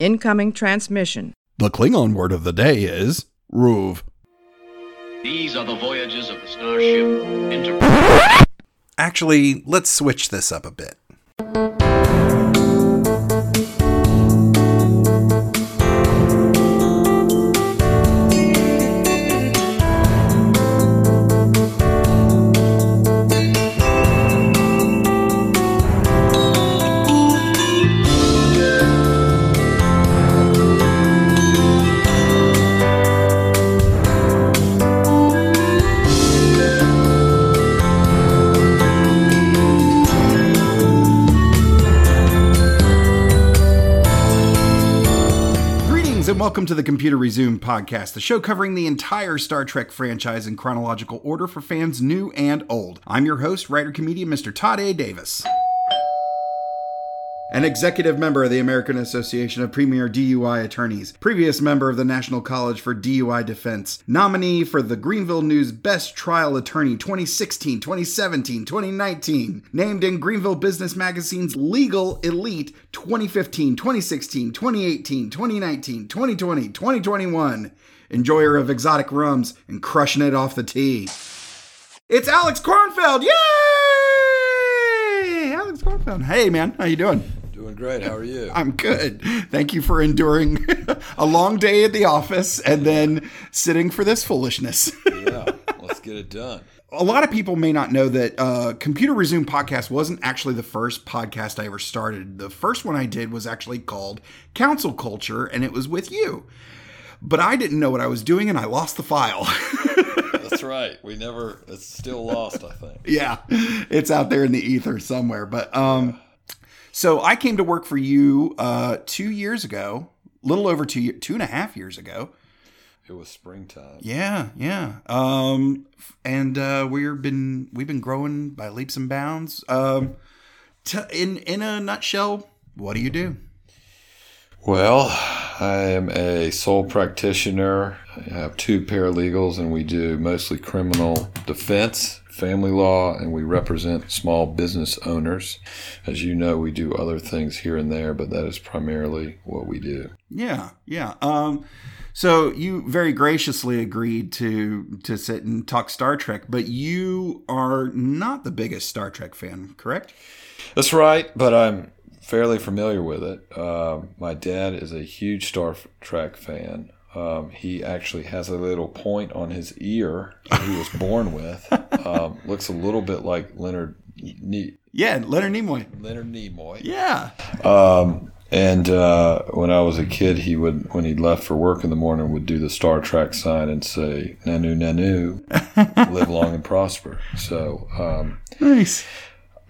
Incoming transmission. The Klingon word of the day is Ruv. These are the voyages of the starship Enterprise. Actually, let's switch this up a bit. Welcome to the Computer Resume podcast, the show covering the entire Star Trek franchise in chronological order for fans new and old. I'm your host, writer comedian Mr. Todd A. Davis. An executive member of the American Association of Premier DUI Attorneys, previous member of the National College for DUI Defense, nominee for the Greenville News Best Trial Attorney 2016, 2017, 2019, named in Greenville Business Magazine's Legal Elite 2015, 2016, 2018, 2019, 2020, 2021, enjoyer of exotic rums and crushing it off the tee. It's Alex Kornfeld! Yay! Alex Kornfeld. Hey man, how you doing? Doing great. How are you? I'm good. Thank you for enduring a long day at the office and then sitting for this foolishness. yeah, let's get it done. a lot of people may not know that uh, Computer Resume podcast wasn't actually the first podcast I ever started. The first one I did was actually called Council Culture, and it was with you. But I didn't know what I was doing, and I lost the file. That's right. We never. It's still lost. I think. yeah, it's out there in the ether somewhere. But um, so I came to work for you uh, two years ago, little over two year, two and a half years ago. It was springtime. Yeah, yeah. Um, and uh, we've been we've been growing by leaps and bounds. Um, t- in in a nutshell, what do you do? Well, I am a sole practitioner. I have two paralegals, and we do mostly criminal defense, family law, and we represent small business owners. As you know, we do other things here and there, but that is primarily what we do. Yeah, yeah. Um, so you very graciously agreed to to sit and talk Star Trek, but you are not the biggest Star Trek fan, correct? That's right, but I'm fairly familiar with it. Uh, my dad is a huge Star Trek fan. Um, he actually has a little point on his ear that he was born with. Um, looks a little bit like Leonard ne- Yeah, Leonard Nimoy. Leonard Nimoy. Yeah. Um, and uh, when I was a kid, he would, when he left for work in the morning, would do the Star Trek sign and say "Nanu Nanu, live long and prosper." So um, Nice.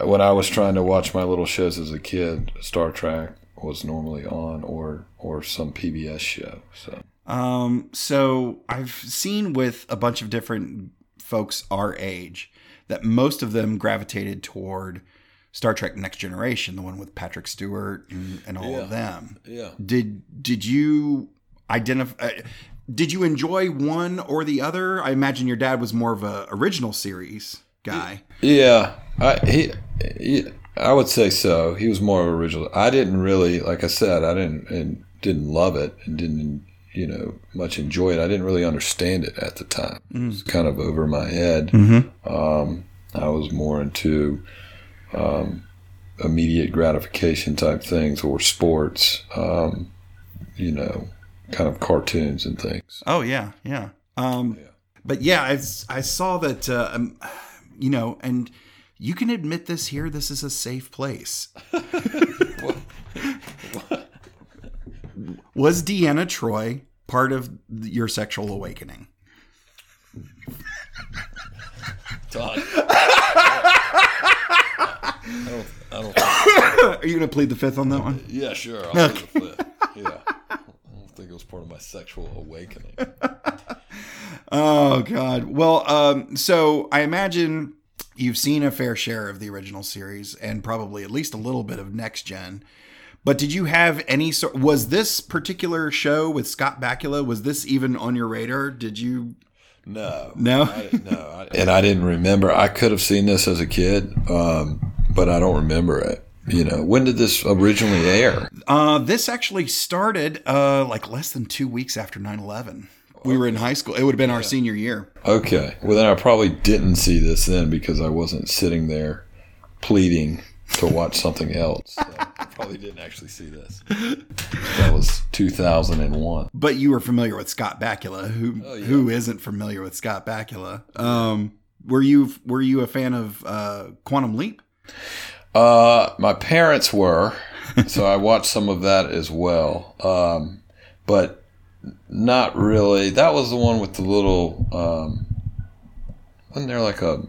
when I was trying to watch my little shows as a kid, Star Trek was normally on, or or some PBS show. So Um, so I've seen with a bunch of different folks our age that most of them gravitated toward Star Trek Next Generation, the one with Patrick Stewart and, and all of them. yeah, Did did you identify? Uh, did you enjoy one or the other? I imagine your dad was more of a original series guy. yeah, I he, he I would say so. He was more of original. I didn't really, like I said, I didn't and didn't love it and didn't you know much enjoy it. I didn't really understand it at the time. It was kind of over my head. Um, I was more into um, immediate gratification type things or sports. Um, you know, kind of cartoons and things. Oh yeah, yeah. Um, But yeah, I saw that. Uh, um, you know, and you can admit this here. This is a safe place. Was Deanna Troi part of your sexual awakening? Todd. I don't. I don't. Think, Are you going to plead the fifth on that one? yeah, sure. I'll okay. the flip. Yeah. I don't think it was part of my sexual awakening. Oh God. Well, um, so I imagine you've seen a fair share of the original series and probably at least a little bit of next gen. But did you have any sort? Was this particular show with Scott Bakula? Was this even on your radar? Did you? No. No? I, no. I, and I didn't remember. I could have seen this as a kid, um, but I don't remember it. you know, when did this originally air? Uh, this actually started uh, like less than two weeks after 9 11. We were in high school. It would have been our senior year. Okay. Well, then I probably didn't see this then because I wasn't sitting there pleading to watch something else. So probably didn't actually see this. That was 2001. But you were familiar with Scott Bakula. Who Oh, yeah. who isn't familiar with Scott Bakula? Um, were you were you a fan of uh, Quantum Leap? Uh, my parents were, so I watched some of that as well. Um, but not really. That was the one with the little. Um, wasn't there like a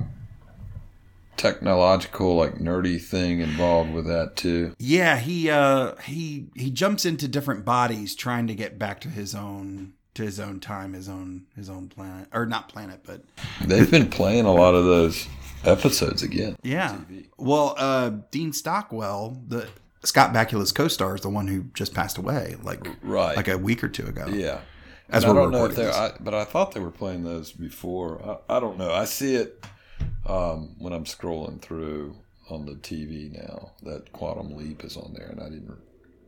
technological, like nerdy thing involved with that too? Yeah, he uh, he he jumps into different bodies trying to get back to his own to his own time, his own his own planet or not planet, but They've been playing a lot of those episodes again. yeah. Well, uh, Dean Stockwell, the Scott Bakula's co-star, is the one who just passed away, like Right. like a week or two ago. Yeah. As And we're I don't know if they're. I, but I thought they were playing those before. I, I don't know. I see it um, when I'm scrolling through on the TV now. That Quantum Leap is on there, and I didn't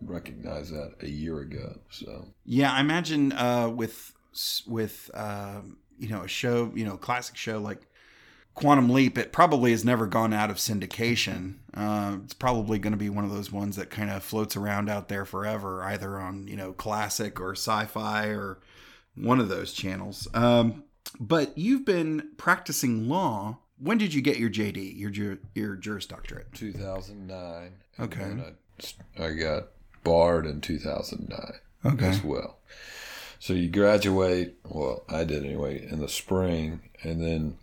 recognize that a year ago. So Yeah, I imagine uh, with with um, you know a show, you know, classic show like Quantum Leap, it probably has never gone out of syndication. Uh, it's probably going to be one of those ones that kind of floats around out there forever, either on you know classic or sci-fi or one of those channels. Um, but you've been practicing law. When did you get your JD, your ju- your Juris Doctorate? 2009. and Okay. I, I got barred in 2009 Okay. as well. So you graduate, well, I did anyway, in the spring, and then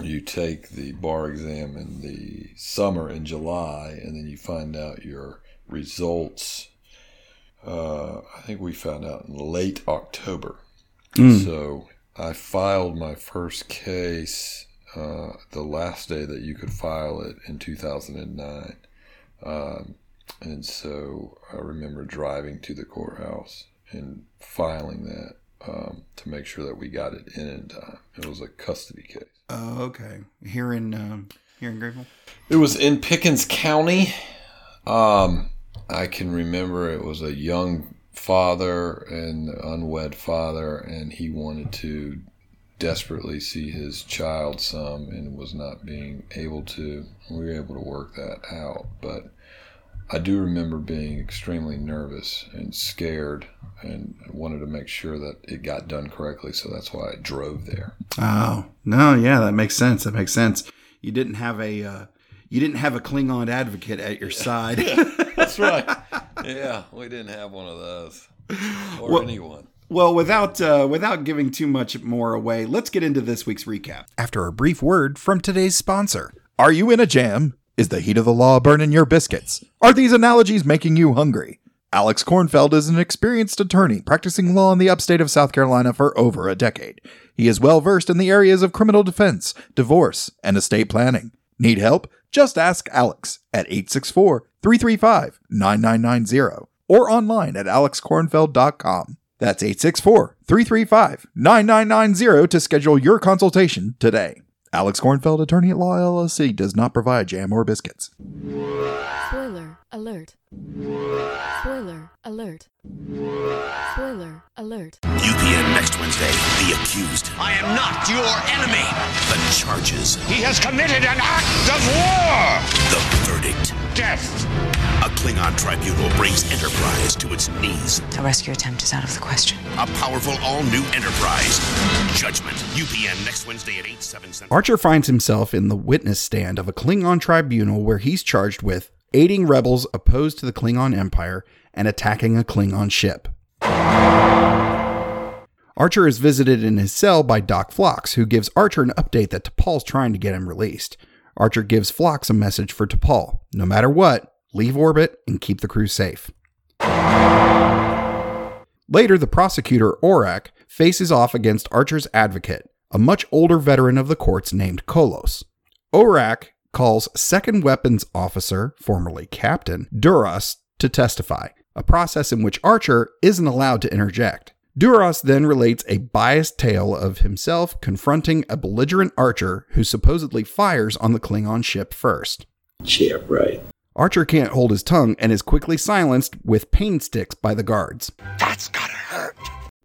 you take the bar exam in the summer in July, and then you find out your results. Uh, I think we found out in late October. So I filed my first case uh, the last day that you could file it in 2009. Um, and so I remember driving to the courthouse and filing that um, to make sure that we got it in in time. It was a custody case. Oh, okay. Here in um, here in Greenville. It was in Pickens County. Um, I can remember it was a young father and unwed father, and he wanted to desperately see his child some and was not being able to. We were able to work that out, but I do remember being extremely nervous and scared and wanted to make sure that it got done correctly, so that's why I drove there. Oh no, yeah, that makes sense. That makes sense. You didn't have a uh, you didn't have a Klingon advocate at your side. That's right. yeah, we didn't have one of those or Well- anyone. well, without uh, without giving too much more away, let's get into this week's recap. After a brief word from today's sponsor. Are you in a jam? Is the heat of the law burning your biscuits? Are these analogies making you hungry? Alex Kornfeld is an experienced attorney practicing law in the upstate of South Carolina for over a decade. He is well versed in the areas of criminal defense, divorce, and estate planning. Need help? Just ask Alex at 864 335 9990 or online at alexkornfeld.com. That's 864 335 9990 to schedule your consultation today. Alex Kornfeld, attorney at law LLC, does not provide jam or biscuits. Spoiler alert. Spoiler alert. Spoiler alert. UPN next Wednesday. The accused. I am not your enemy. The charges. He has committed an act of war! The verdict. Death! A Klingon tribunal brings Enterprise to its knees. A rescue attempt is out of the question. A powerful all-new Enterprise. Judgment. UPN next Wednesday at 8, 7 Central. Archer finds himself in the witness stand of a Klingon tribunal where he's charged with aiding rebels opposed to the Klingon Empire and attacking a Klingon ship. Archer is visited in his cell by Doc Phlox, who gives Archer an update that T'Pol's trying to get him released. Archer gives Phlox a message for T'Pol. No matter what, leave orbit and keep the crew safe. Later, the prosecutor, Orak, faces off against Archer's advocate, a much older veteran of the courts named Kolos. Orak calls Second Weapons Officer, formerly Captain, Duras, to testify, a process in which Archer isn't allowed to interject. Duras then relates a biased tale of himself confronting a belligerent Archer who supposedly fires on the Klingon ship first. Yeah, right. Archer can't hold his tongue and is quickly silenced with pain sticks by the guards. That's gotta hurt.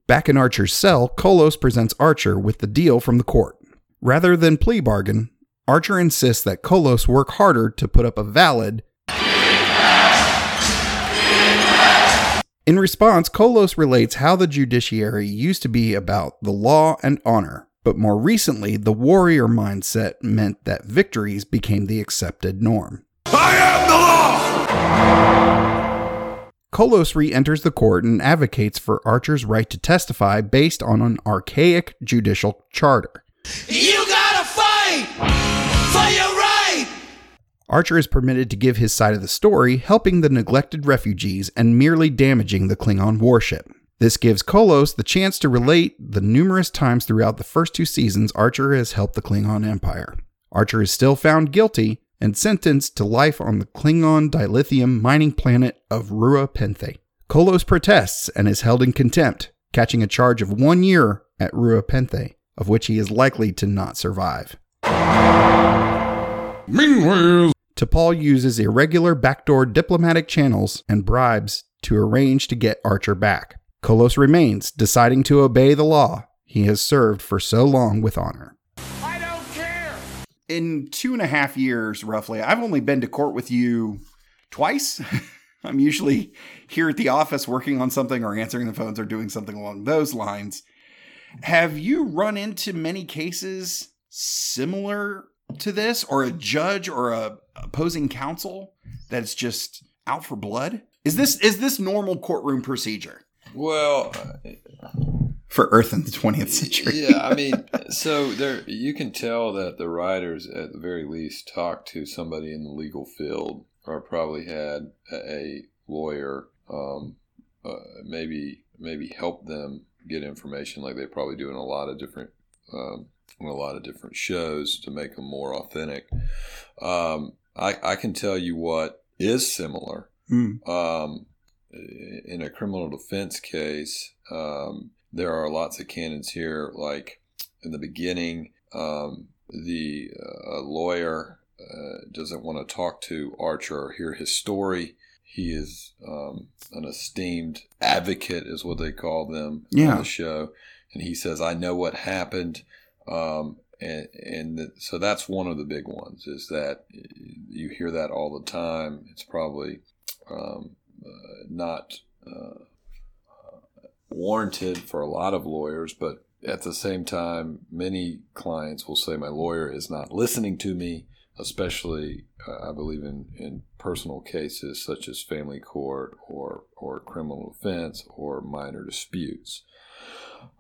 Back in Archer's cell, Kolos presents Archer with the deal from the court. Rather than plea bargain, Archer insists that Kolos work harder to put up a valid. In response, Kolos relates how the judiciary used to be about the law and honor, but more recently, the warrior mindset meant that victories became the accepted norm. I am the law! Kolos re enters the court and advocates for Archer's right to testify based on an archaic judicial charter. You gotta fight for your right! Archer is permitted to give his side of the story, helping the neglected refugees and merely damaging the Klingon warship. This gives Kolos the chance to relate the numerous times throughout the first two seasons Archer has helped the Klingon Empire. Archer is still found guilty and sentenced to life on the Klingon dilithium mining planet of Rura Penthe. Kolos protests and is held in contempt, catching a charge of one year at Rura Penthe, of which he is likely to not survive. Meanwhile, T'Pol uses irregular backdoor diplomatic channels and bribes to arrange to get Archer back. Kolos remains, deciding to obey the law he has served for so long with honor. In two and a half years, roughly, I've only been to court with you twice. I'm usually here at the office working on something or answering the phones or doing something along those lines. Have you run into many cases similar to this, or a judge or a opposing counsel that's just out for blood? Is this is this normal courtroom procedure Well, for Earth in the 20th century? yeah, I mean, so there you can tell that the writers, at the very least, talked to somebody in the legal field, or probably had a, lawyer, um, uh, maybe maybe help them get information, like they probably do in a lot of different. Um, in a lot of different shows to make them more authentic. Um, I, I can tell you what is similar. Hmm. Um, in a criminal defense case, um, there are lots of canons here. Like in the beginning, um, the uh, lawyer uh, doesn't want to talk to Archer or hear his story. He is um, an esteemed advocate, is what they call them Yeah. on the show, and he says, "I know what happened." Um, and and the, so that's one of the big ones is that you hear that all the time. It's probably um, uh, not uh, warranted for a lot of lawyers, but at the same time, many clients will say my lawyer is not listening to me, especially uh, I believe in, in personal cases such as family court or or criminal defense or minor disputes.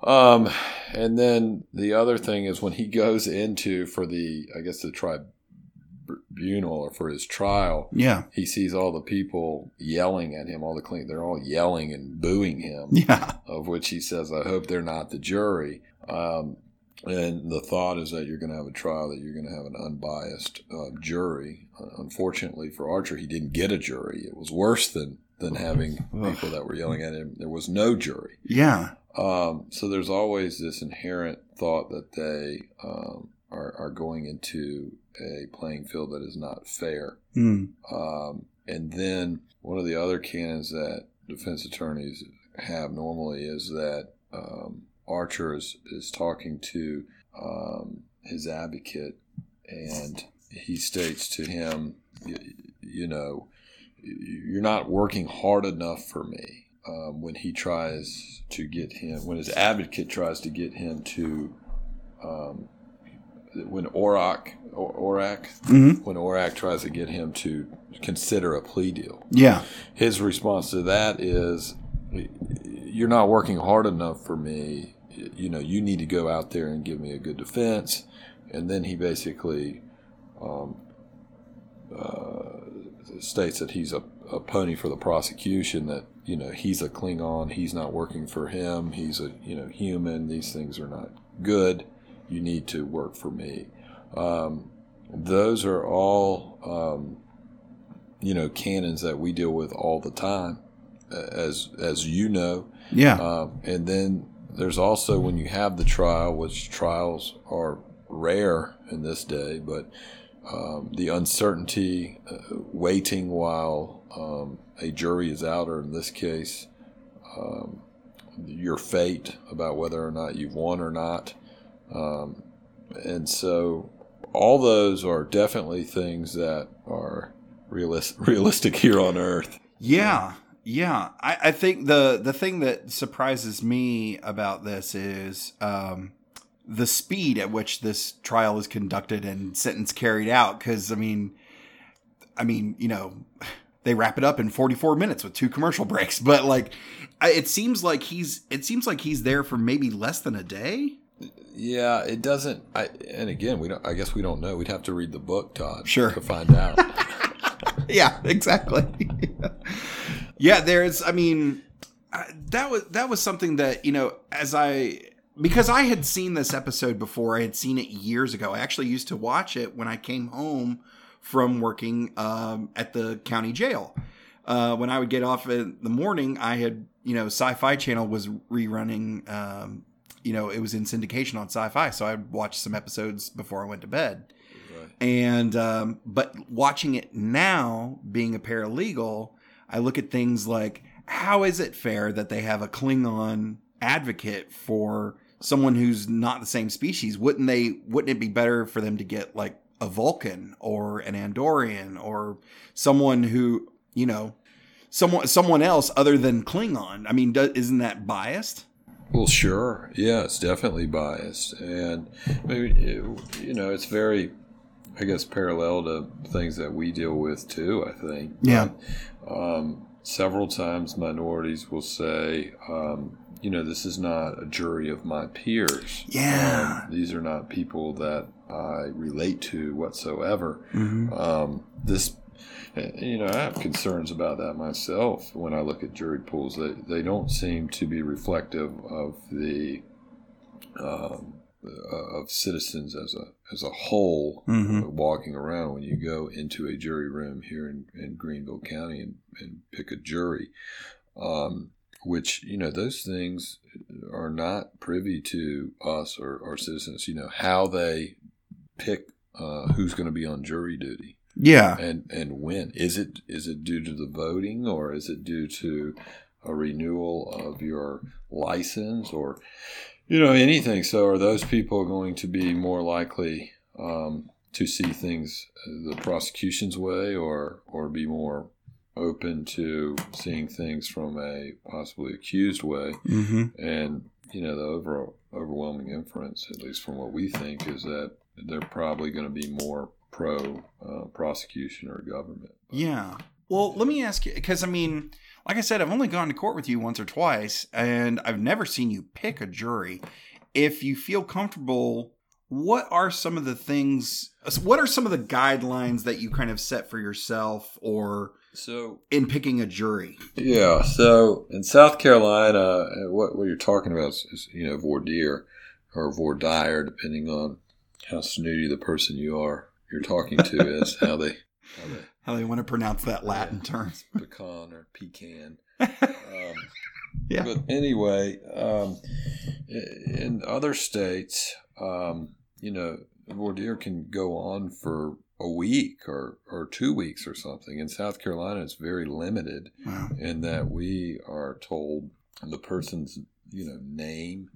Um, and then the other thing is when he goes into for the I guess the tribunal or for his trial, Yeah. he sees all the people yelling at him, all the clean, they're all yelling and booing him, Yeah. of which he says, I hope they're not the jury. Um, and the thought is that you're going to have a trial, that you're going to have an unbiased uh, jury. Uh, unfortunately for Archer, he didn't get a jury. It was worse than, than having people that were yelling at him. There was no jury. Yeah. Um, so there's always this inherent thought that they um, are, are going into a playing field that is not fair. Hmm. Um, and then one of the other canons that defense attorneys have normally is that um, Archer is, is talking to um, his advocate, and he states to him, you, you know, you're not working hard enough for me. Um, when he tries to get him, when his advocate tries to get him to, um, when Orak, or, Orak, Mhm. when Orak tries to get him to consider a plea deal, Yeah. his response to that is, "You're not working hard enough for me. You know, you need to go out there and give me a good defense." And then he basically um, uh, states that he's a, a pony for the prosecution. That you know he's a Klingon. He's not working for him. He's a you know human. These things are not good. You need to work for me. Um, those are all um, you know canons that we deal with all the time, as as you know. Yeah. Um, and then there's also when you have the trial, which trials are rare in this day, but um, the uncertainty, uh, waiting while um, a jury is out, or in this case, um, your fate about whether or not you've won or not. Um, and so all those are definitely things that are realis- realistic here on Earth. Yeah, yeah. I, I think the the thing that surprises me about this is um, the speed at which this trial is conducted and sentence carried out. Because I mean, I mean, you know, they wrap it up in 44 minutes with two commercial breaks. But like, it seems like he's it seems like he's there for maybe less than a day. Yeah, it doesn't. I, and again, we don't. I guess we don't know. We'd have to read the book, Todd, Sure. to find out. yeah, exactly. yeah, there's. I mean, that was that was something that you know, as I because I had seen this episode before. I had seen it years ago. I actually used to watch it when I came home from working um, at the county jail. Uh, when I would get off in the morning, I had you know, Sci-Fi Channel was rerunning. Um, you know, it was in syndication on Sci-Fi, so I watched some episodes before I went to bed. And um, but watching it now being a paralegal i look at things like how is it fair that they have a klingon advocate for someone who's not the same species? Wouldn't they wouldn't it be better for them to get like a vulcan or an andorian or someone who you know someone someone else other than klingon? I mean do, isn't that biased Well, sure. Yeah, it's definitely biased, and maybe you know it's very, I guess, parallel to things that we deal with too. I think. Yeah. Um, several times, minorities will say, um, you know, this is not a jury of my peers. Yeah. Um, these are not people that I relate to whatsoever. Mhm. Um, this you know, I have concerns about that myself when I look at jury pools. They, they don't seem to be reflective of the um, uh, of citizens as a as a whole Mhm. uh, walking around. When you go into a jury room here in, in Greenville County and, and pick a jury, um, which you know those things are not privy to us or our citizens. You know how they pick uh, who's going to be on jury duty yeah. And and when? Is it is it due to the voting or is it due to a renewal of your license or you know anything? So are those people going to be more likely um, to see things the prosecution's way or or be more open to seeing things from a possibly accused way? Mm-hmm. and you know the over, overwhelming inference at least from what we think is that they're probably going to be more pro uh, prosecution or government Yeah. Well, let me ask you because I mean, like I said, I've only gone to court with you once or twice, and I've never seen you pick a jury. If you feel comfortable, what are some of the things? What are some of the guidelines that you kind of set for yourself, or so in picking a jury? Yeah. So in South Carolina, uh, what what you're talking about is, is you know voir dire or voir dire, depending on how snooty the person you are you're talking to is, how they how they How they want to pronounce that Latin term? pecan or pecan. Um, Yeah. But anyway, um, in other states, um, you know, voir dire can go on for a week or, or two weeks or something. In South Carolina, it's very limited Wow. in that we are told the person's, you know, name,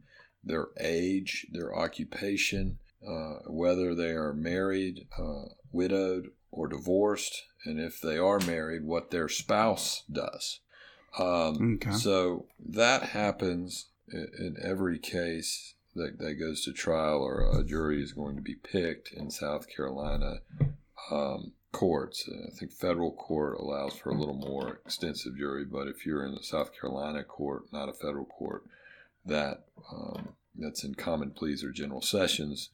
their age, their occupation, uh, whether they are married, uh, widowed, or divorced, and if they are married, what their spouse does. Um, Okay. So that happens in, in every case that, that goes to trial or a jury is going to be picked in South Carolina um, courts. I think federal court allows for a little more extensive jury, but if you're in the South Carolina court, not a federal court, that um, that's in common pleas or general sessions,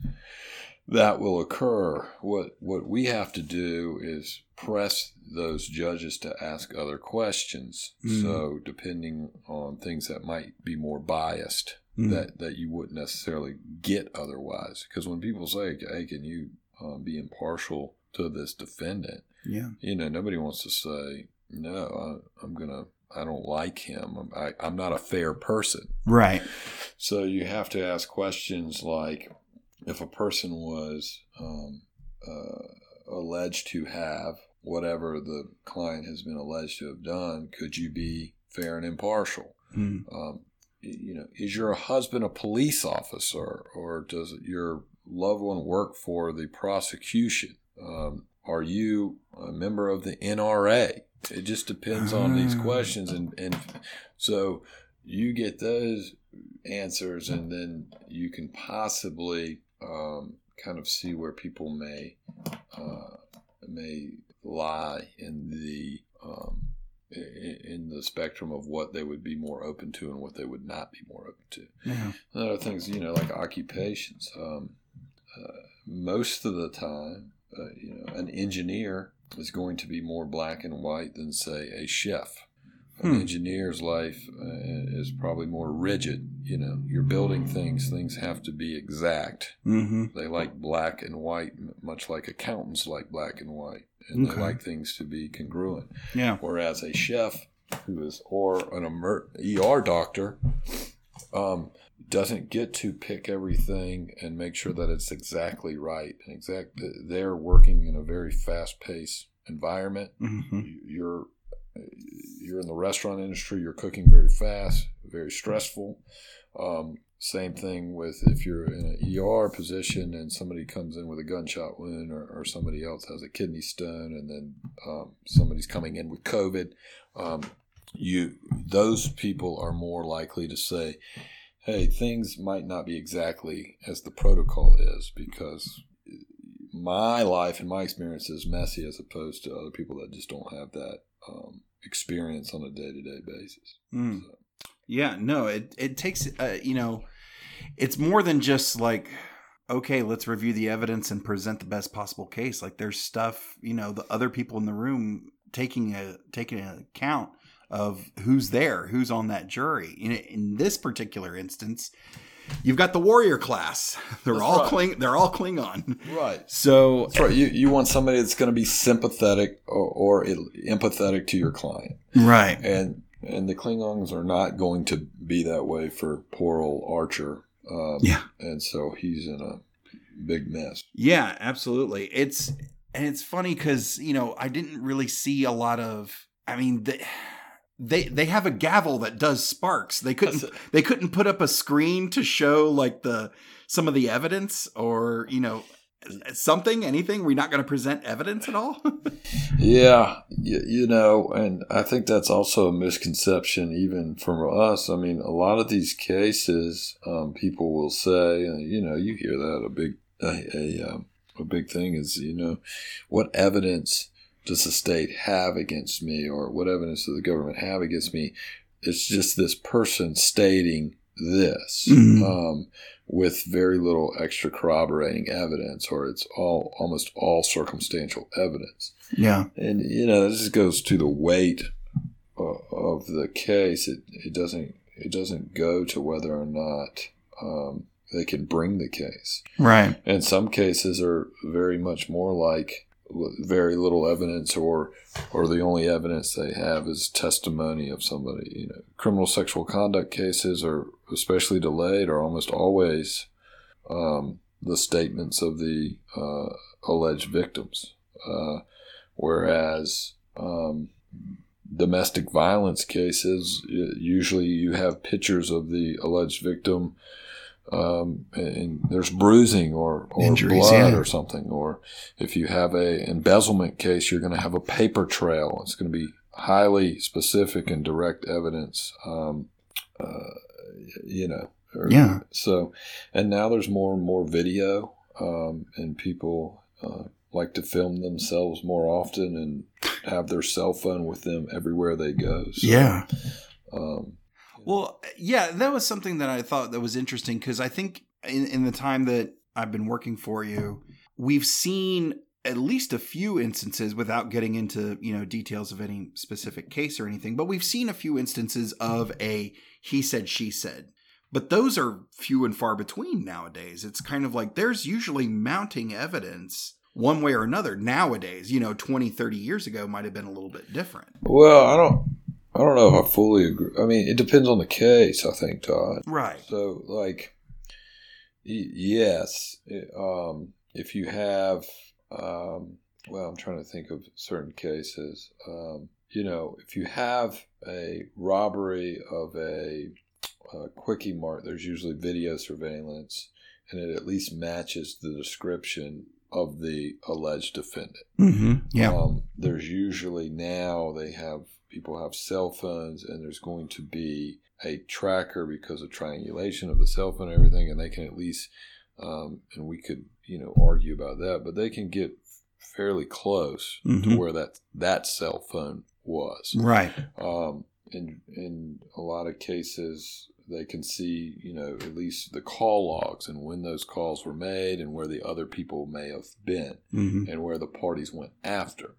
that will occur. What what we have to do is press those judges to ask other questions. Mhm. So depending on things that might be more biased, Mhm. that that you wouldn't necessarily get otherwise. Because when people say, "Hey, can you um, be impartial to this defendant?" Yeah. you know, nobody wants to say, "No, I, I'm gonna." I don't like him. I'm, I, I'm not a fair person. Right. So you have to ask questions like if a person was um, uh, alleged to have, whatever the client has been alleged to have done, could you be fair and impartial? Hmm. Um, you know, is your husband a police officer, or does your loved one work for the prosecution? Um, are you a member of the NRA? It just depends on these Ah. questions, and and so you get those answers, and then you can possibly um, kind of see where people may uh, may lie in the um, in the spectrum of what they would be more open to and what they would not be more open to. Yeah. Other things, you know, like occupations. Um, uh, most of the time, uh, you know, an engineer is going to be more black and white than, say, a chef. An Hmm. engineer's life uh, is probably more rigid. You know, you're building things; things have to be exact. Mm-hmm. They like black and white, much like accountants like black and white, and Okay. they like things to be congruent. Yeah. Whereas a chef who is or an ER doctor um, doesn't get to pick everything and make sure that it's exactly right. And exact, they're working in a very fast paced environment. Mm-hmm. You're you're in the restaurant industry. You're cooking very fast, very stressful. Um, same thing with if you're in an ER position and somebody comes in with a gunshot wound, or, or somebody else has a kidney stone, and then um, somebody's coming in with COVID. Um, you those people are more likely to say, "Hey, things might not be exactly as the protocol is," because my life and my experience is messy as opposed to other people that just don't have that um, experience on a day to day basis. Mm. Yeah, no, it it takes uh, you know, it's more than just like okay, let's review the evidence and present the best possible case. Like there's stuff, you know, the other people in the room taking a taking an account of who's there, who's on that jury. In in this particular instance, you've got the warrior class. They're That's all right. Kling, they're all Klingon. Right. So That's right. You, you want somebody that's going to be sympathetic or, or empathetic to your client. right. And and the Klingons are not going to be that way for poor old Archer. Um, Yeah. And so he's in a big mess. Yeah, absolutely. It's and it's funny because you know I didn't really see a lot of. I mean, they they, they have a gavel that does sparks. They couldn't they couldn't put up a screen to show like the some of the evidence or you know something anything. We're not going to present evidence at all. Yeah, you, you know, and I think that's also a misconception, even from us. I mean, a lot of these cases, um, people will say, uh, you know, you hear that a big a, a, um, a big thing is, you know, what evidence does the state have against me, or what evidence does the government have against me? It's just this person stating this. Mhm. Um, with very little extra corroborating evidence, or it's all almost all circumstantial evidence. yeah. And you know, this just goes to the weight o- of the case. It it doesn't it doesn't go to whether or not um, they can bring the case. Right. And some cases are very much more like very little evidence, or or the only evidence they have is testimony of somebody. You know, criminal sexual conduct cases are especially delayed, are almost always um, the statements of the uh, alleged victims, uh, whereas um, domestic violence cases usually you have pictures of the alleged victim um, and there's bruising or, or Injuries, blood yeah. or something or if you have a embezzlement case you're going to have a paper trail it's going to be highly specific and direct evidence um, uh, you know or- Yeah. so and now there's more and more video um, and people uh, like to film themselves more often and have their cell phone with them everywhere they go so, Yeah. um, Well, yeah, that was something that I thought that was interesting because I think in, in the time that I've been working for you, we've seen at least a few instances without getting into, you know, details of any specific case or anything, but we've seen a few instances of a he said she said. But those are few and far between nowadays. It's kind of like there's usually mounting evidence one way or another nowadays. You know, 20, 30 years ago might have been a little bit different. Well, I don't, I don't know if I fully agree. I mean, it depends on the case. I think Todd. Right. So, like, y- yes, it, um, if you have um, well, I'm trying to think of certain cases. Um, you know, if you have a robbery of a, a quickie mart, there's usually video surveillance, and it at least matches the description of the alleged defendant. Mm-hmm. Yeah. Um, there's usually now they have people have cell phones, and there's going to be a tracker because of triangulation of the cell phone and everything, and they can at least, um, and we could you know argue about that, but they can get fairly close Mhm. to where that that cell phone was. right. Um, in in a lot of cases, they can see you know at least the call logs and when those calls were made and where the other people may have been Mm-hmm. and where the parties went after.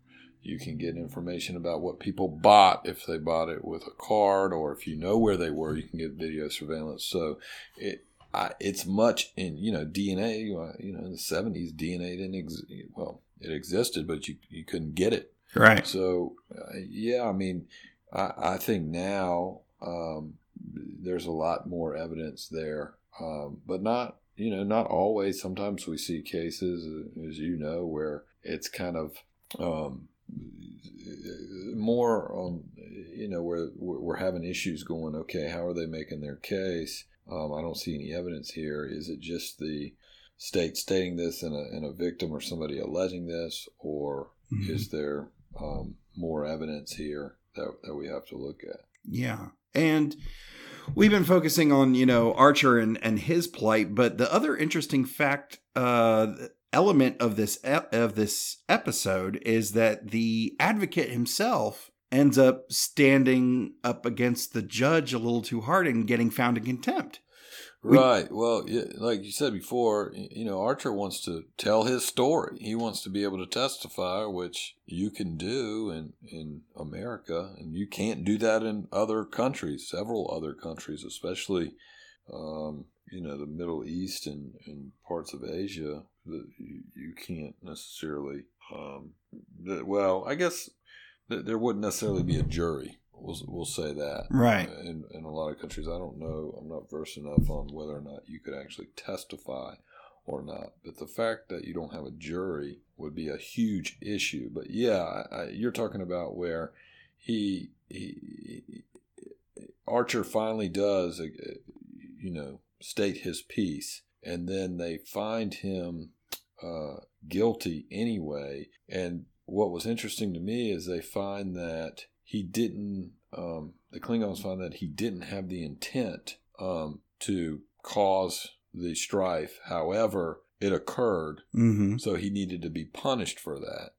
You can get information about what people bought if they bought it with a card, or if you know where they were, you can get video surveillance. So it I, it's much in you know DNA. uh, You know, in the seventies, DNA didn't ex- well, it existed, but you you couldn't get it. Right. So uh, yeah, I mean, I, I think now um, there's a lot more evidence there, um, but not you know not always. Sometimes we see cases, uh, as you know, where it's kind of um, more on you know where we're having issues going. Okay, how are they making their case? Um, I don't see any evidence here. Is it just the state stating this and a, and a victim or somebody alleging this, or Mhm. is there um, more evidence here that, that we have to look at? Yeah. And we've been focusing on, you know, Archer and, and his plight, but the other interesting fact uh element of this of this episode is that the advocate himself ends up standing up against the judge a little too hard and getting found in contempt. We- Right. Well, like you said before, you know, Archer wants to tell his story. He wants to be able to testify, which you can do in, in America, and you can't do that in other countries, several other countries, especially, um, you know, the Middle East and, and parts of Asia. That you, you can't necessarily, um, well, I guess th- there wouldn't necessarily be a jury. We'll, we'll say that Right. in, in a lot of countries. I don't know. I'm not versed enough on whether or not you could actually testify or not. But the fact that you don't have a jury would be a huge issue. But yeah, I, you're talking about where he, he, he Archer finally does, uh, you know, state his piece, and then they find him uh, guilty anyway. And what was interesting to me is they find that he didn't. Um, the Klingons find that he didn't have the intent um, to cause the strife. However, it occurred, Mm-hmm. so he needed to be punished for that.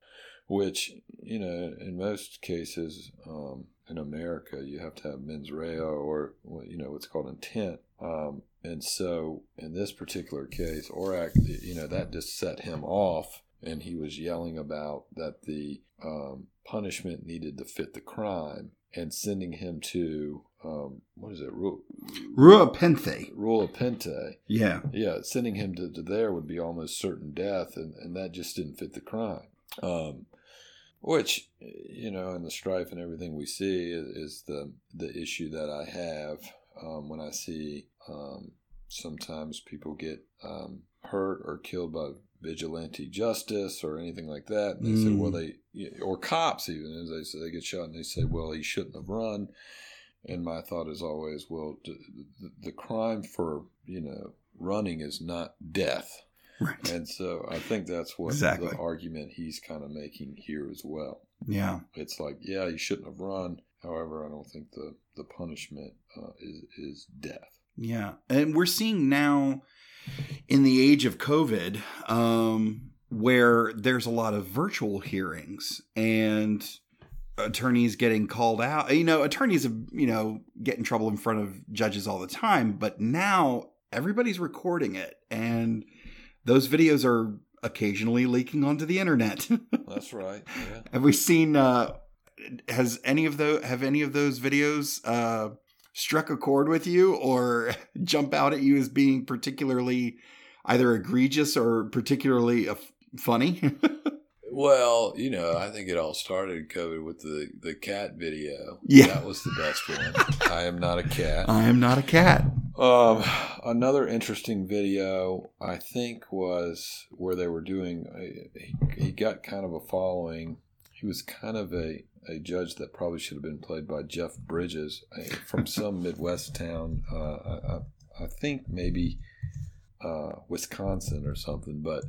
Which you know, in most cases um, in America, you have to have mens rea or you know what's called intent. Um, and so, in this particular case, Orak, you know, that just set him off, and he was yelling about that the um, punishment needed to fit the crime, and sending him to um, what is it, Ru- Rura Penthe. Rula Pente. Yeah. Yeah, sending him to, to there would be almost certain death, and, and that just didn't fit the crime. Um, which, you know, in the strife and everything we see is, is the the issue that I have um, when I see um, sometimes people get um, hurt or killed by vigilante justice or anything like that. And they say, Mm. well, they or cops even as they say they get shot and they say, well, he shouldn't have run. And my thought is always, well, the, the crime for you know running is not death. Right. And so I think that's what Exactly. the argument he's kind of making here as well. Yeah. It's like, yeah, you shouldn't have run. However, I don't think the the punishment uh, is is death. Yeah. And we're seeing now in the age of COVID, um, where there's a lot of virtual hearings and attorneys getting called out. You know, attorneys, have, you know, get in trouble in front of judges all the time, but now everybody's recording it and those videos are occasionally leaking onto the internet. That's right. Yeah. have we seen uh has any of those have any of those videos uh struck a chord with you or jump out at you as being particularly either egregious or particularly uh, funny Well, you know, I think it all started in COVID with the the cat video. Yeah. that was the best one. I am not a cat. i am not a cat Um, another interesting video, I think, was where they were doing. He, he got kind of a following. He was kind of a, a judge that probably should have been played by Jeff Bridges from some Midwest town. Uh, I, I think maybe uh, Wisconsin or something. But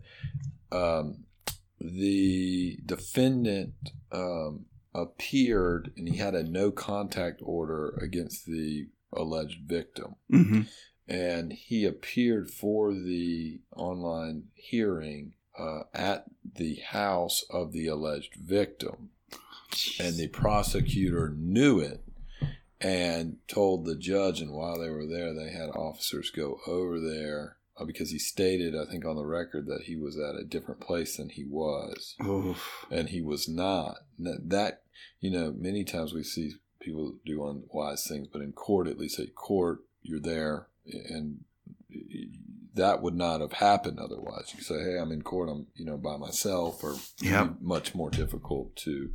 um, the defendant um, appeared and he had a no contact order against the alleged victim. Mm-hmm. And he appeared for the online hearing uh, at the house of the alleged victim. And the prosecutor knew it and told the judge. And while they were there, they had officers go over there uh, because he stated, I think, on the record that he was at a different place than he was. Oof. And he was not. That, that, you know, many times we see people do unwise things, but in court, at least at court, you're there, and that would not have happened otherwise. You say, "Hey, I'm in court. I'm you know by myself," or Yeah. much more difficult to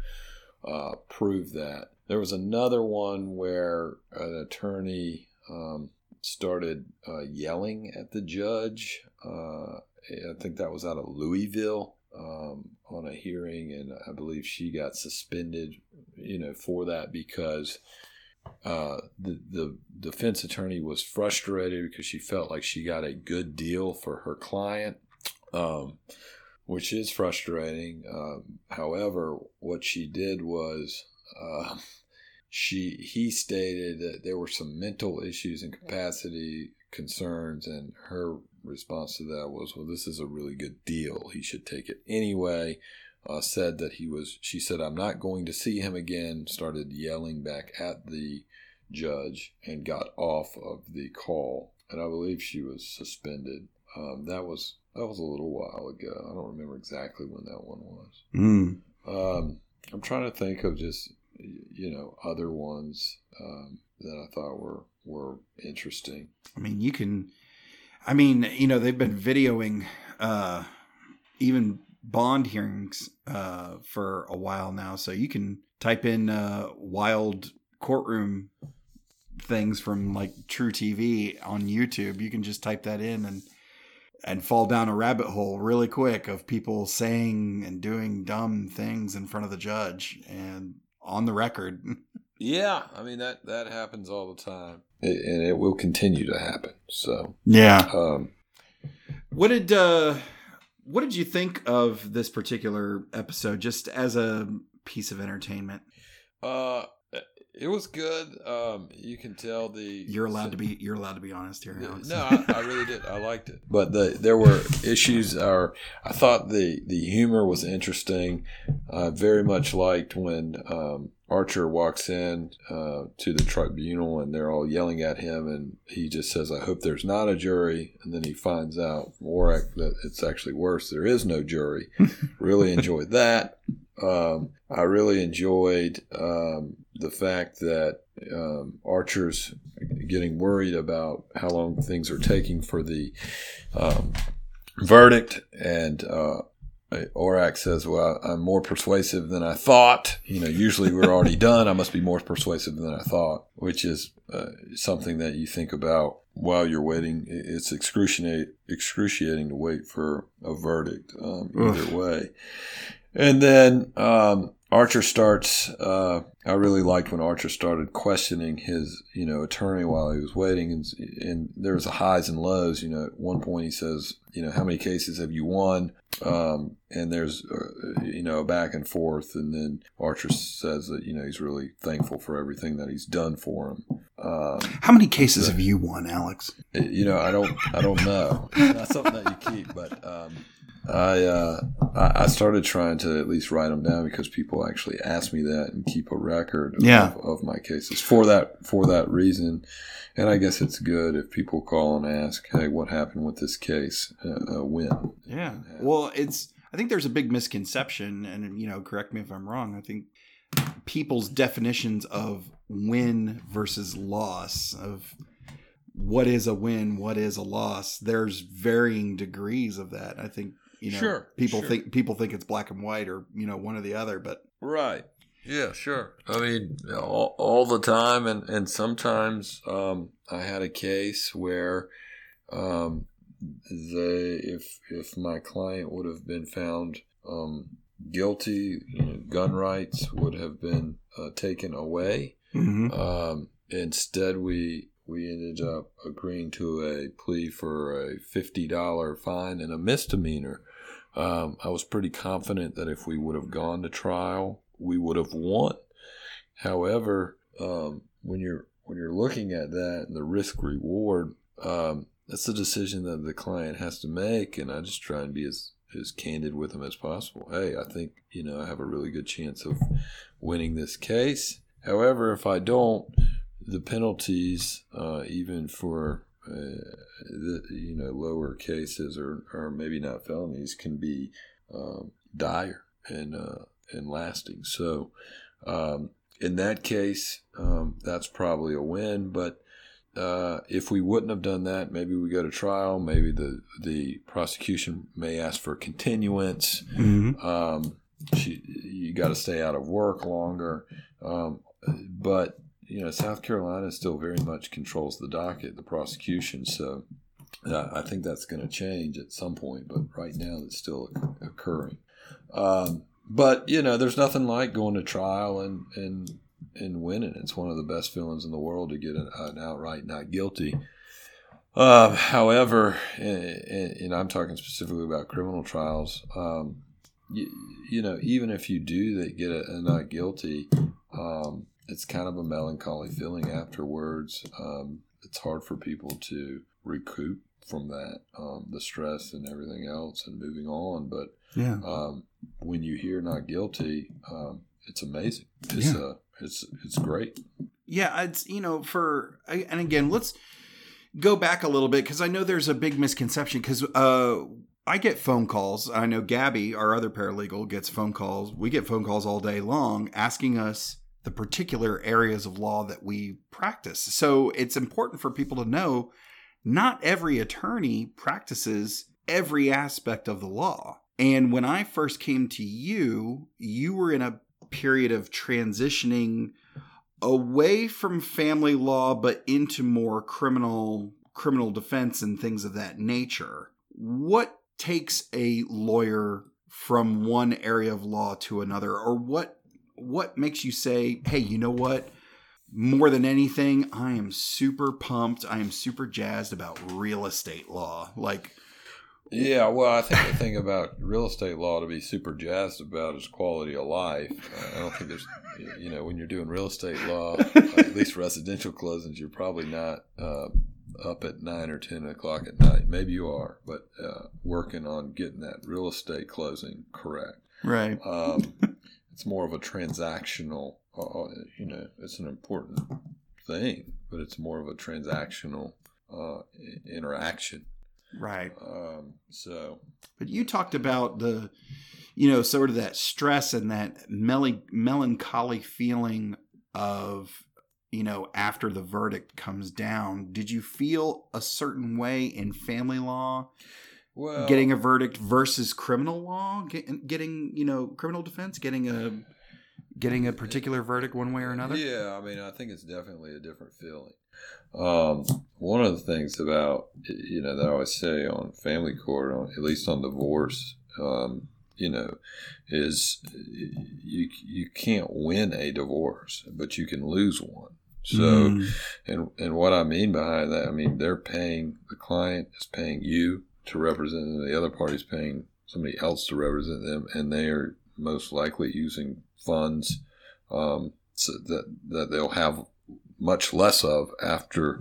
uh, prove that. There was another one where an attorney um, started uh, yelling at the judge. Uh, I think that was out of Louisville um, on a hearing, and I believe she got suspended, you know, for that because uh, the the defense attorney was frustrated because she felt like she got a good deal for her client, um, which is frustrating. Um, however, what she did was. Uh, she he stated that there were some mental issues and capacity concerns and her response to that was well this is a really good deal he should take it anyway uh, said that he was she said i'm not going to see him again started yelling back at the judge and got off of the call and i believe she was suspended um, that was that was a little while ago i don't remember exactly when that one was Mm. um, i'm trying to think of just you know other ones um, that I thought were were interesting. I mean, you can. I mean, you know, they've been videoing uh, even bond hearings uh, for a while now, so you can type in uh, wild courtroom things from like truTV on YouTube. You can just type that in and and fall down a rabbit hole really quick of people saying and doing dumb things in front of the judge and on the record. Yeah, I mean that that happens all the time, it, and it will continue to happen. So Yeah. um, What did uh what did you think of this particular episode just as a piece of entertainment? uh, it was good. Um, you can tell the You're allowed to be you're allowed to be honest here. Alex. No, I, I really did. I liked it, but the there were issues. Are I thought the the humor was interesting. I very much liked when um, Archer walks in uh, to the tribunal and they're all yelling at him, and he just says, "I hope there's not a jury," and then he finds out Warwick that it's actually worse. There is no jury. really enjoyed that. Um, I really enjoyed um, the fact that um, Archer's getting worried about how long things are taking for the um, verdict, and uh, Orak says, "Well, I'm more persuasive than I thought. You know, usually we're already done. I must be more persuasive than I thought," which is uh, something that you think about while you're waiting. It's excruciating, excruciating to wait for a verdict um, either way. And then um, Archer starts. Uh, I really liked when Archer started questioning his, you know, attorney while he was waiting, and, and there was a highs and lows. You know, at one point he says, you know, how many cases have you won? Um, and there's, uh, you know, back and forth, and then Archer says that you know he's really thankful for everything that he's done for him. Um, How many cases have you won, Alex? you know, I don't, I don't know. It's not something that you keep, but um, I, uh, I started trying to at least write them down because people actually ask me that and keep a record of, Yeah. of, of my cases for that for that reason. And I guess it's good if people call and ask, "Hey, what happened with this case? Uh, uh, when?" Yeah. Well, it's I think there's a big misconception and you know, correct me if I'm wrong. I think people's definitions of win versus loss of what is a win, what is a loss, there's varying degrees of that. I think, you know, Sure, people sure. think people think it's black and white or, you know, one or the other, but Right. Yeah, sure. I mean, all, all the time, and and sometimes um, I had a case where um, they, if if my client would have been found um, guilty, you know, gun rights would have been uh, taken away. Mm-hmm. Um, instead, we we ended up agreeing to a plea for a fifty dollar fine and a misdemeanor. Um, I was pretty confident that if we would have gone to trial, we would have won. However, um, when you're when you're looking at that and the risk reward, um, that's a decision that the client has to make, and I just try and be as as candid with them as possible. Hey, I think you know I have a really good chance of winning this case. However, if I don't, the penalties, uh, even for uh, the, you know lower cases or, or maybe not felonies, can be um, dire and uh, and lasting. So, um, in that case, um, that's probably a win. But uh, if we wouldn't have done that, maybe we go to trial. Maybe the the prosecution may ask for continuance. Mm-hmm. Um, she, you got to stay out of work longer. Um, but you know, South Carolina still very much controls the docket, the prosecution. So uh, I think that's going to change at some point. But right now, it's still occurring. Um, but you know, there's nothing like going to trial and and and winning. It's one of the best feelings in the world to get an, an outright not guilty. Uh, however, and, and, I'm talking specifically about criminal trials. Um, you, you, know, even if you do that, get a, a not guilty, um, it's kind of a melancholy feeling afterwards. Um, it's hard for people to recoup from that, um, the stress and everything else, and moving on. But Yeah. um, when you hear not guilty, um, it's amazing. It's Yeah. uh, it's it's great. Yeah, it's you know for and again, let's go back a little bit because I know there's a big misconception because uh, I get phone calls. I know Gabby, our other paralegal, gets phone calls. We get phone calls all day long asking us the particular areas of law that we practice. So it's important for people to know not every attorney practices every aspect of the law. And when I first came to you, you were in a period of transitioning away from family law but into more criminal criminal defense and things of that nature. What takes a lawyer from one area of law to another or what what makes you say, "Hey, you know what? More than anything, I am super pumped. I am super jazzed about real estate law." Like Yeah, well, I think the thing about real estate law to be super jazzed about is quality of life. Uh, I don't think there's, you know, when you're doing real estate law, at least residential closings, you're probably not uh, up at nine or ten o'clock at night. Maybe you are, but uh, working on getting that real estate closing correct. Right. Um, it's more of a transactional. Uh, you know, it's an important thing, but it's more of a transactional uh, interaction. Right. Um, so But you talked about the, you know, sort of that stress and that mel- melancholy feeling of, you know, after the verdict comes down. Did you feel a certain way in family law well, getting a verdict versus criminal law, get, getting, you know, criminal defense, getting a getting a particular verdict one way or another? Yeah, I mean, I think it's definitely a different feeling. Um, one of the things about you know that I always say on family court, on, at least on divorce, um, you know, is you you can't win a divorce, but you can lose one. So, Mm. and and what I mean by that, I mean they're paying the client is paying you to represent them, the other party's paying somebody else to represent them, and they are most likely using funds um, so that that they'll have much less of after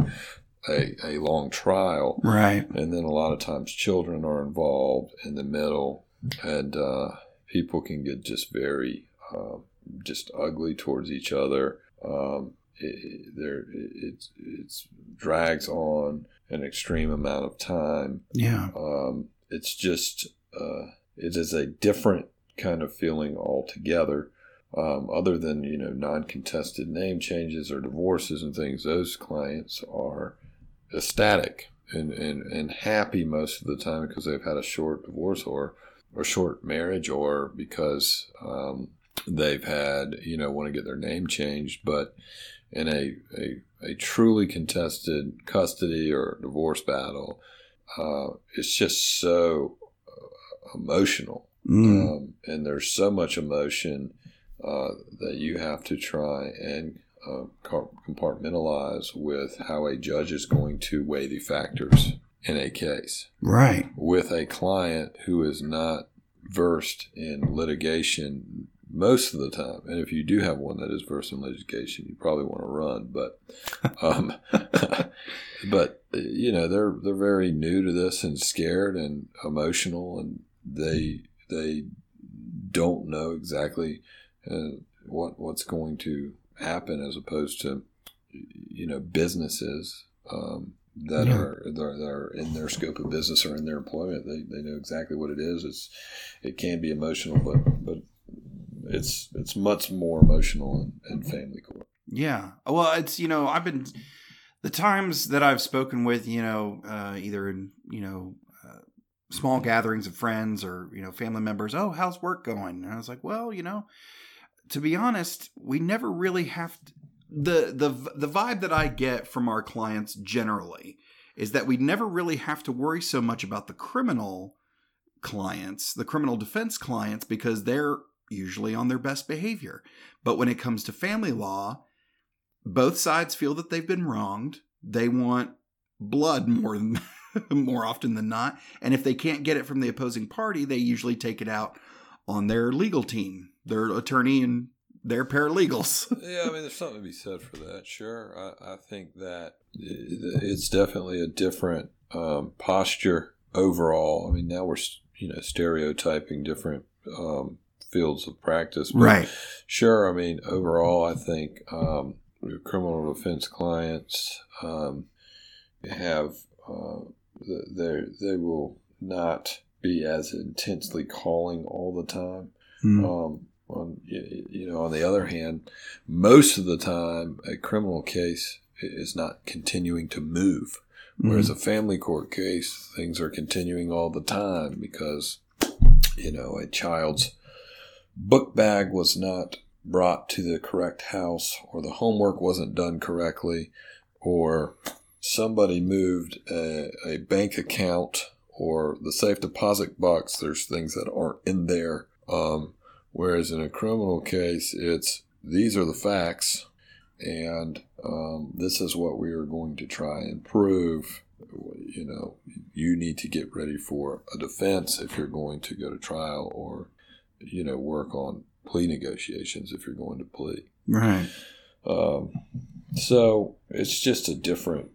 a, a long trial. Right. And then a lot of times children are involved in the middle, and uh, people can get just very uh, just ugly towards each other. Um, it, there, it, it's drags on an extreme amount of time. Yeah. Um, it's just uh, it is a different kind of feeling altogether. Um, other than you know non-contested name changes or divorces and things, those clients are ecstatic and, and, and happy most of the time because they've had a short divorce or or short marriage or because um, they've had, you know, want to get their name changed, but in a, a, a truly contested custody or divorce battle, uh, it's just so uh, emotional. Mm. Um, and there's so much emotion uh, that you have to try and uh, compartmentalize with how a judge is going to weigh the factors in a case. Right. With a client who is not versed in litigation most of the time, and if you do have one that is versed in litigation, you probably want to run. But, um, but you know, they're they're very new to this and scared and emotional, and they they don't know exactly uh, what what's going to happen as opposed to you know businesses um, that Yeah. are that are, that are in their scope of business or in their employment. They, they know exactly what it is. It's it can be emotional, but but it's it's much more emotional and, in family court. Yeah. Well, it's you know I've been the times that I've spoken with you know uh, either in you know uh, small gatherings of friends or you know family members. Oh, how's work going? And I was like, well, you know, to be honest, we never really have to, the the the vibe that I get from our clients generally is that we never really have to worry so much about the criminal clients, the criminal defense clients, because they're usually on their best behavior. But when it comes to family law, both sides feel that they've been wronged. They want blood more more often than not, and if they can't get it from the opposing party, they usually take it out on their legal team, their attorney and their paralegals. yeah, I mean, there's something to be said for that. Sure, I, I think that it's definitely a different um, posture overall. I mean, now we're you know stereotyping different um, fields of practice, but Right. Sure, I mean, overall, I think um, criminal defense clients um, have uh, they they will not be as intensely calling all the time. Mm. Um, on you know, on the other hand, most of the time, a criminal case is not continuing to move, whereas a family court case, things are continuing all the time because you know a child's book bag was not brought to the correct house, or the homework wasn't done correctly, or somebody moved a, a bank account or the safe deposit box. There's things that aren't in there. Um, whereas in a criminal case, it's these are the facts, and um, this is what we are going to try and prove. You know, you need to get ready for a defense if you're going to go to trial, or you know, work on plea negotiations if you're going to plea. Right. Um, so it's just a different.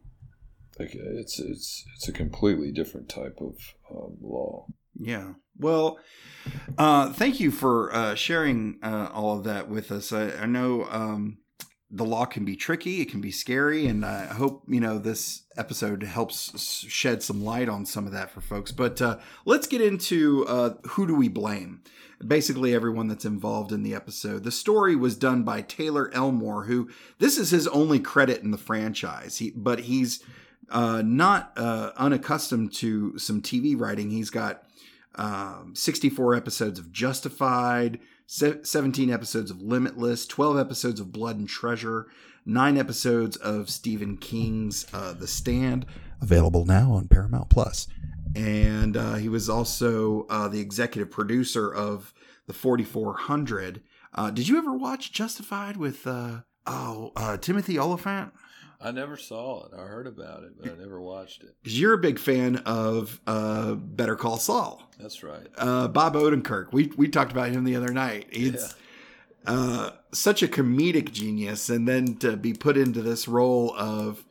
Like it's it's it's a completely different type of um, law. Yeah. Well, uh, thank you for uh, sharing uh, all of that with us. I, I know um, the law can be tricky, it can be scary, and I hope you know this episode helps shed some light on some of that for folks. But uh, let's get into uh, who do we blame? Basically, everyone that's involved in the episode. The story was done by Taylor Elmore, who this is his only credit in the franchise. He, but he's uh, not uh, unaccustomed to some TV writing. He's got um, 64 episodes of Justified, se- 17 episodes of Limitless, 12 episodes of Blood and Treasure, 9 episodes of Stephen King's uh, The Stand, Available now on Paramount Plus. And uh, he was also uh, the executive producer of the 4400. Uh, did you ever watch Justified with uh, oh uh, Timothy Olyphant? I never saw it. I heard about it, but I never watched it. Because you're a big fan of uh, Better Call Saul. That's right. uh, Bob Odenkirk. We we talked about him the other night. He's uh, such a comedic genius, and then to be put into this role of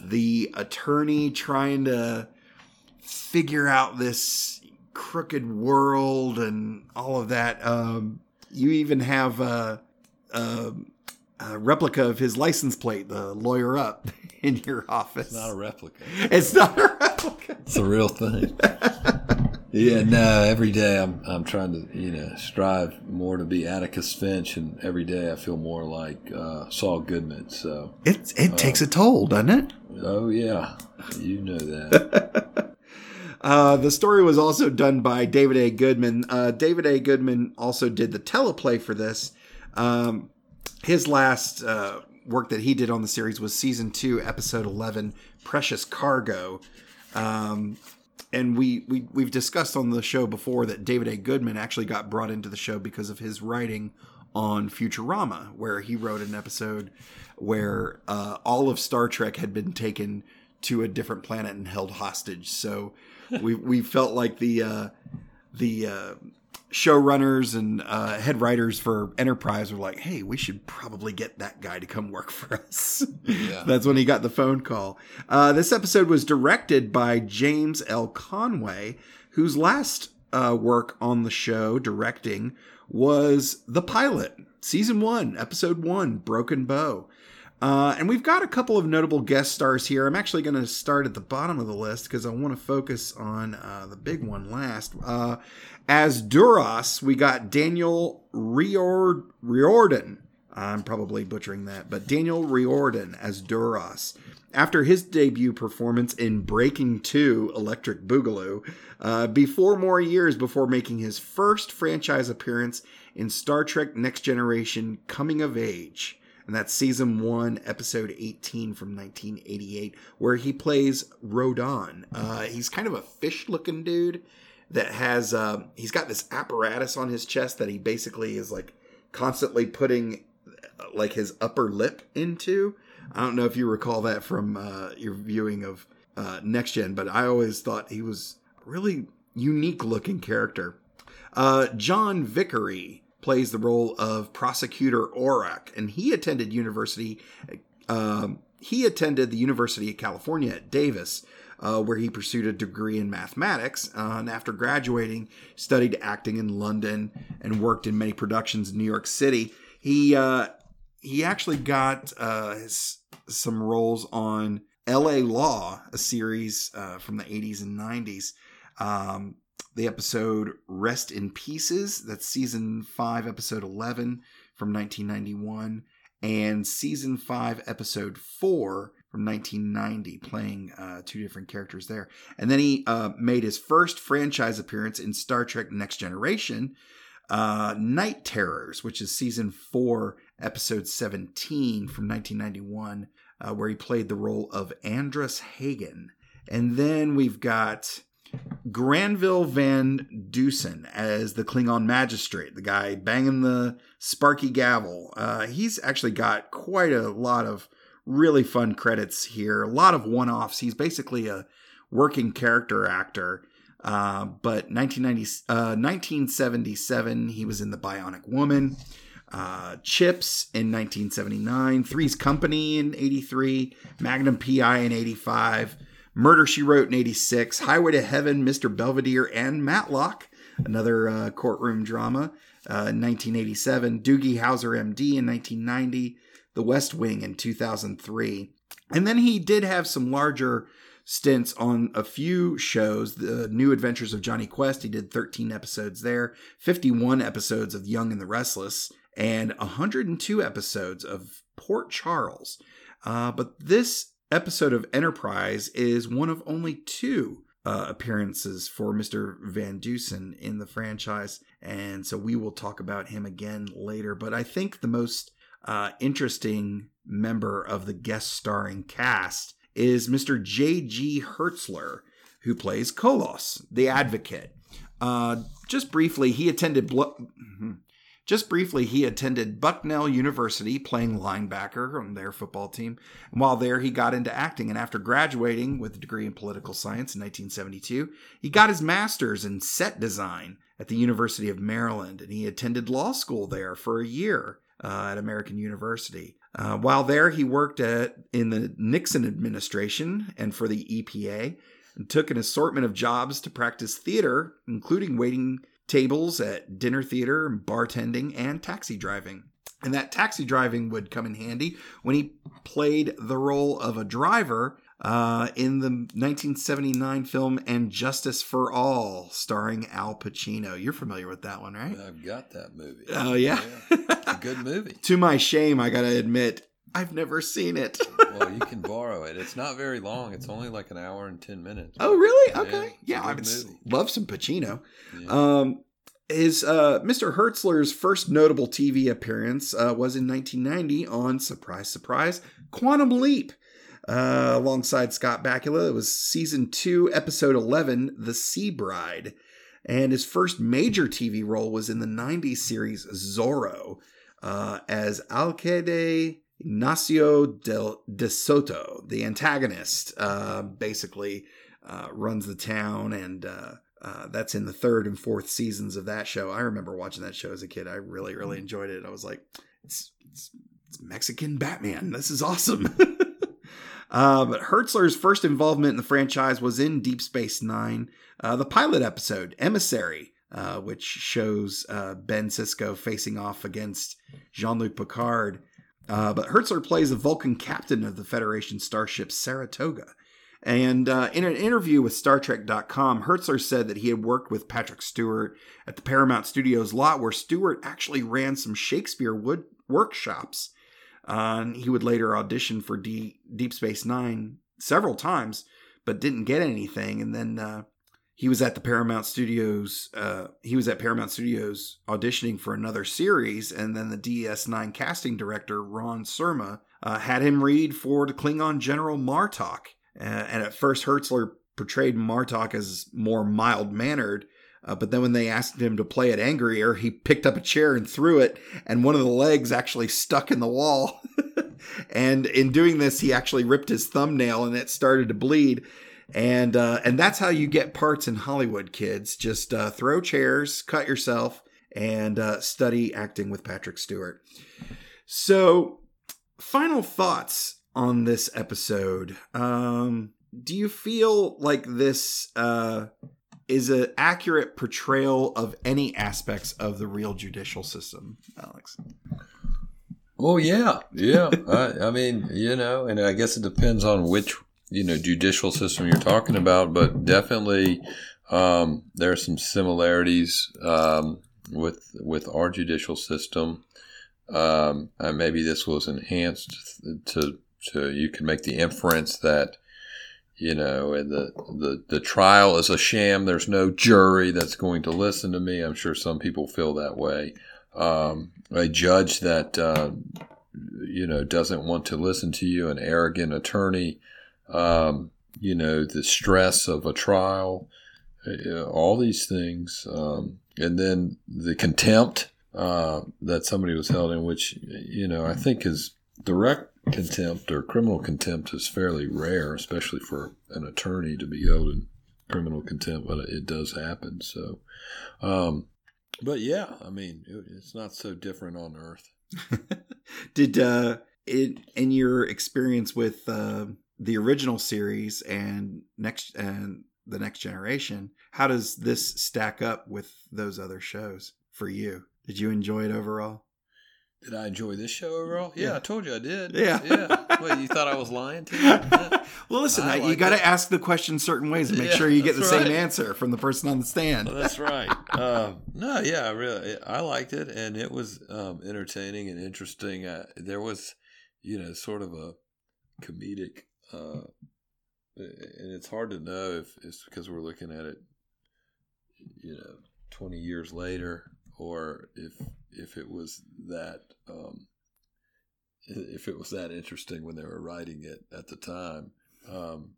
the attorney trying to figure out this crooked world and all of that. Um, you even have a, a, a replica of his license plate, the lawyer up, in your office. It's not a replica. It's not a replica. It's a real thing. yeah, no. Every day I'm I'm trying to you know strive more to be Atticus Finch, and every day I feel more like uh, Saul Goodman. So It it takes a toll, doesn't it? oh yeah, you know that. Uh, the story was also done by David A. Goodman. Uh, David A. Goodman also did the teleplay for this. Um, his last uh, work that he did on the series was season two, episode 11, Precious Cargo. Um, and we, we, we've discussed on the show before that David A. Goodman actually got brought into the show because of his writing on Futurama, where he wrote an episode where uh, all of Star Trek had been taken to a different planet and held hostage. So we we felt like the uh, the uh, showrunners and uh, head writers for Enterprise were like, "Hey, we should probably get that guy to come work for us." Yeah. That's when he got the phone call. Uh, this episode was directed by James L. Conway, whose last uh, work on the show directing was the pilot, season one, episode one, Broken Bow. Uh, and we've got a couple of notable guest stars here. I'm actually going to start at the bottom of the list because I want to focus on uh, the big one last. Uh, as Duras, we got Daniel Riord- Riordan. I'm probably butchering that, but Daniel Riordan as Duras. After his debut performance in Breaking 2 Electric Boogaloo, uh, before more years before making his first franchise appearance in Star Trek Next Generation Coming of Age and that's season one, episode 18 from 1988, where he plays Rondon. Uh, he's kind of a fish looking dude that has, uh, he's got this apparatus on his chest that he basically is like constantly putting uh, like his upper lip into. I don't know if you recall that from uh, your viewing of uh, Next Gen, but I always thought he was a really unique looking character. Uh, John Vickery plays the role of prosecutor Orak, and he attended university. Um, he attended the University of California at Davis, uh, where he pursued a degree in mathematics. Uh, and after graduating, studied acting in London and worked in many productions in New York City. He uh, he actually got uh, his, some roles on L.A. Law, a series uh, from the 80s and 90s. Um, the episode Rest in Pieces, that's season 5, episode 11 from 1991, and season 5, episode 4 from 1990, playing uh, two different characters there. And then he uh, made his first franchise appearance in Star Trek Next Generation, uh, Night Terrors, which is season 4, episode 17 from 1991, uh, where he played the role of Andrus Hagan. And then we've got Granville Van Dusen as the Klingon magistrate, the guy banging the sparky gavel. Uh, he's actually got quite a lot of really fun credits here, a lot of one offs. He's basically a working character actor. Uh, but 1990, uh, 1977, he was in The Bionic Woman. Uh, Chips in 1979, Three's Company in 83, Magnum PI in 85, Murder She Wrote in 86, Highway to Heaven, Mr. Belvedere, and Matlock, another uh, courtroom drama uh, in 1987, Doogie Howser MD in 1990, The West Wing in 2003. And then he did have some larger stints on a few shows. The New Adventures of Jonny Quest, he did 13 episodes there, 51 episodes of Young and the Restless, and 102 episodes of Port Charles. Uh, but this episode of Enterprise is one of only two uh, appearances for Mr. Van Dusen in the franchise. And so we will talk about him again later. But I think the most uh, interesting member of the guest starring cast is Mr. J.G. Hertzler, who plays Kolos, the advocate. Uh, just briefly, he attended. Blo- just briefly, he attended Bucknell University playing linebacker on their football team. And while there, he got into acting. And after graduating with a degree in political science in 1972, he got his master's in set design at the University of Maryland. And he attended law school there for a year uh, at American University. Uh, while there, he worked at in the Nixon administration and for the EPA and took an assortment of jobs to practice theater, including waiting tables at dinner theater, bartending, and taxi driving. And that taxi driving would come in handy when he played the role of a driver uh, in the 1979 film And Justice for All, starring Al Pacino. You're familiar with that one, right? I've got that movie. Oh, yeah. It's a good movie. to my shame, I got to admit, I've never seen it. well, you can borrow it. It's not very long. It's only like an hour and ten minutes. oh, really? Okay. Yeah, I would movie. love some Pacino. Yeah. Um, his uh, Mr. Hertzler's first notable TV appearance uh, was in 1990 on surprise, surprise, Quantum Leap. Uh, alongside Scott Bakula, it was season two, episode 11, The Sea Bride. And his first major TV role was in the 90s series Zorro uh, as Alcalde Ignacio del, de Soto, the antagonist. Uh, basically, uh, runs the town, and uh, uh, that's in the third and fourth seasons of that show. I remember watching that show as a kid. I really, really enjoyed it. I was like, it's, it's, it's Mexican Batman. This is awesome. uh, but Hertzler's first involvement in the franchise was in Deep Space Nine, uh, the pilot episode, Emissary. Uh, which shows uh, Ben Sisko facing off against Jean Luc Picard. Uh, but Hertzler plays the Vulcan captain of the Federation starship Saratoga. And uh, in an interview with Star StarTrek.com, Hertzler said that he had worked with Patrick Stewart at the Paramount Studios lot, where Stewart actually ran some Shakespeare wood workshops. Uh, he would later audition for D- Deep Space Nine several times, but didn't get anything. And then uh, he was at the Paramount Studios. Uh, he was at Paramount Studios auditioning for another series, and then the DS9 casting director Ron Surma uh, had him read for the Klingon General Martok. Uh, and at first, Hertzler portrayed Martok as more mild mannered. Uh, but then when they asked him to play it angrier, he picked up a chair and threw it, and one of the legs actually stuck in the wall. and in doing this, he actually ripped his thumbnail, and it started to bleed. And uh, and that's how you get parts in Hollywood, kids. Just uh, throw chairs, cut yourself, and uh, study acting with Patrick Stewart. So, final thoughts on this episode. Um, do you feel like this uh, is an accurate portrayal of any aspects of the real judicial system, Alex? Well, yeah, yeah. I, I mean, you know, and I guess it depends on which you know judicial system you're talking about, but definitely um, there are some similarities um, with with our judicial system. Um, and maybe this was enhanced to to you can make the inference that you know the, the the trial is a sham. There's no jury that's going to listen to me. I'm sure some people feel that way. Um, a judge that uh, you know doesn't want to listen to you, an arrogant attorney, um, you know the stress of a trial, uh, all these things, um, and then the contempt uh, that somebody was held in, which you know I think is direct contempt or criminal contempt is fairly rare, especially for an attorney to be held in criminal contempt, but it does happen. So. Um, but yeah, I mean, it, it's not so different on Earth. Did uh, it in your experience with uh, the original series and next and the next generation? How does this stack up with those other shows for you? Did you enjoy it overall? Did I enjoy this show overall? Yeah, Yeah. I told you I did. Yeah. yeah. Wait, you thought I was lying to you? Yeah. well, listen, I you liked got to ask the question certain ways and make Yeah, sure you get the that's same answer from the person on the stand. Well, that's right. Um, no, yeah, I really, I liked it, and it was um, entertaining and interesting. Uh, there was, you know, sort of a comedic, uh, and it's hard to know if it's because we're looking at it, you know, twenty years later, or if if it was that. Um, if it was that interesting when they were writing it at the time, um,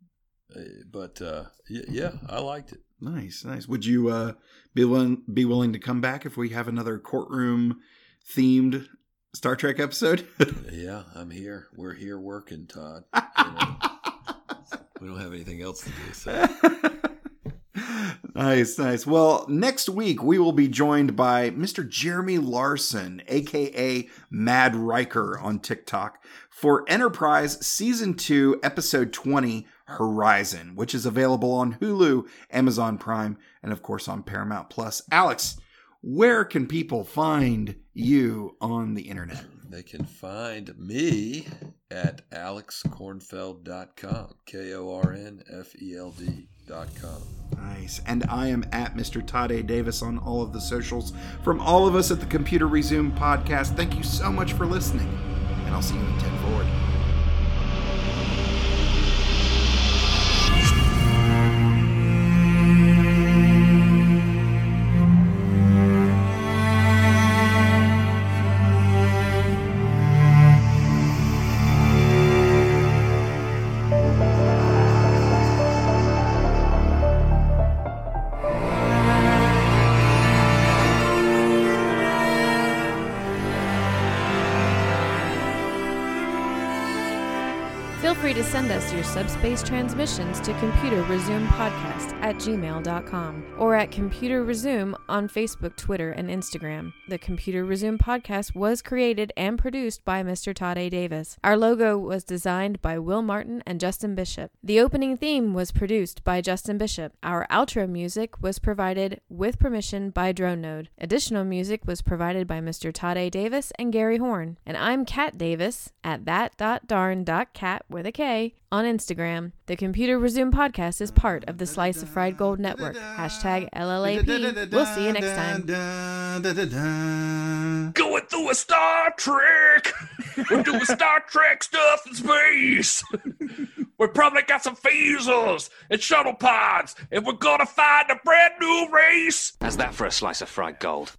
eh, but uh, yeah, I liked it. Nice, nice. Would you uh, be willing be willing to come back if we have another courtroom themed Star Trek episode? Yeah, I'm here. We're here working, Todd. You know, we don't have anything else to do. So nice, nice. Well, next week we will be joined by Mr. Jeremy Larson, aka Mad Riker on TikTok, for Enterprise Season 2, Episode 20, Horizon, which is available on Hulu, Amazon Prime, and of course on Paramount Plus. Alex, where can people find you on the internet? they can find me at alexkornfeld.com. K O R N F E L D.com. Nice. And I am at Mr. Todd A. Davis on all of the socials. From all of us at the Computer Resume podcast, thank you so much for listening. and I'll see you in 10 forward. Send us your subspace transmissions to Computer Resume Podcast at gmail.com or at Computer Resume on Facebook, Twitter, and Instagram. The Computer Resume Podcast was created and produced by Mr. Todd A. Davis. Our logo was designed by Will Martin and Justin Bishop. The opening theme was produced by Justin Bishop. Our outro music was provided with permission by Drone Node. Additional music was provided by Mr. Todd A. Davis and Gary Horn. And I'm Kat Davis at that.darn.cat with a K on Instagram. The Computer Resume podcast is part of the Slice of Fried Gold Network. Hashtag LLAP. We'll see you next time. Going through a Star Trek. We're doing Star Trek stuff in space. we probably got some phasers and shuttle pods, and we're gonna find a brand new race. How's that for a slice of fried gold?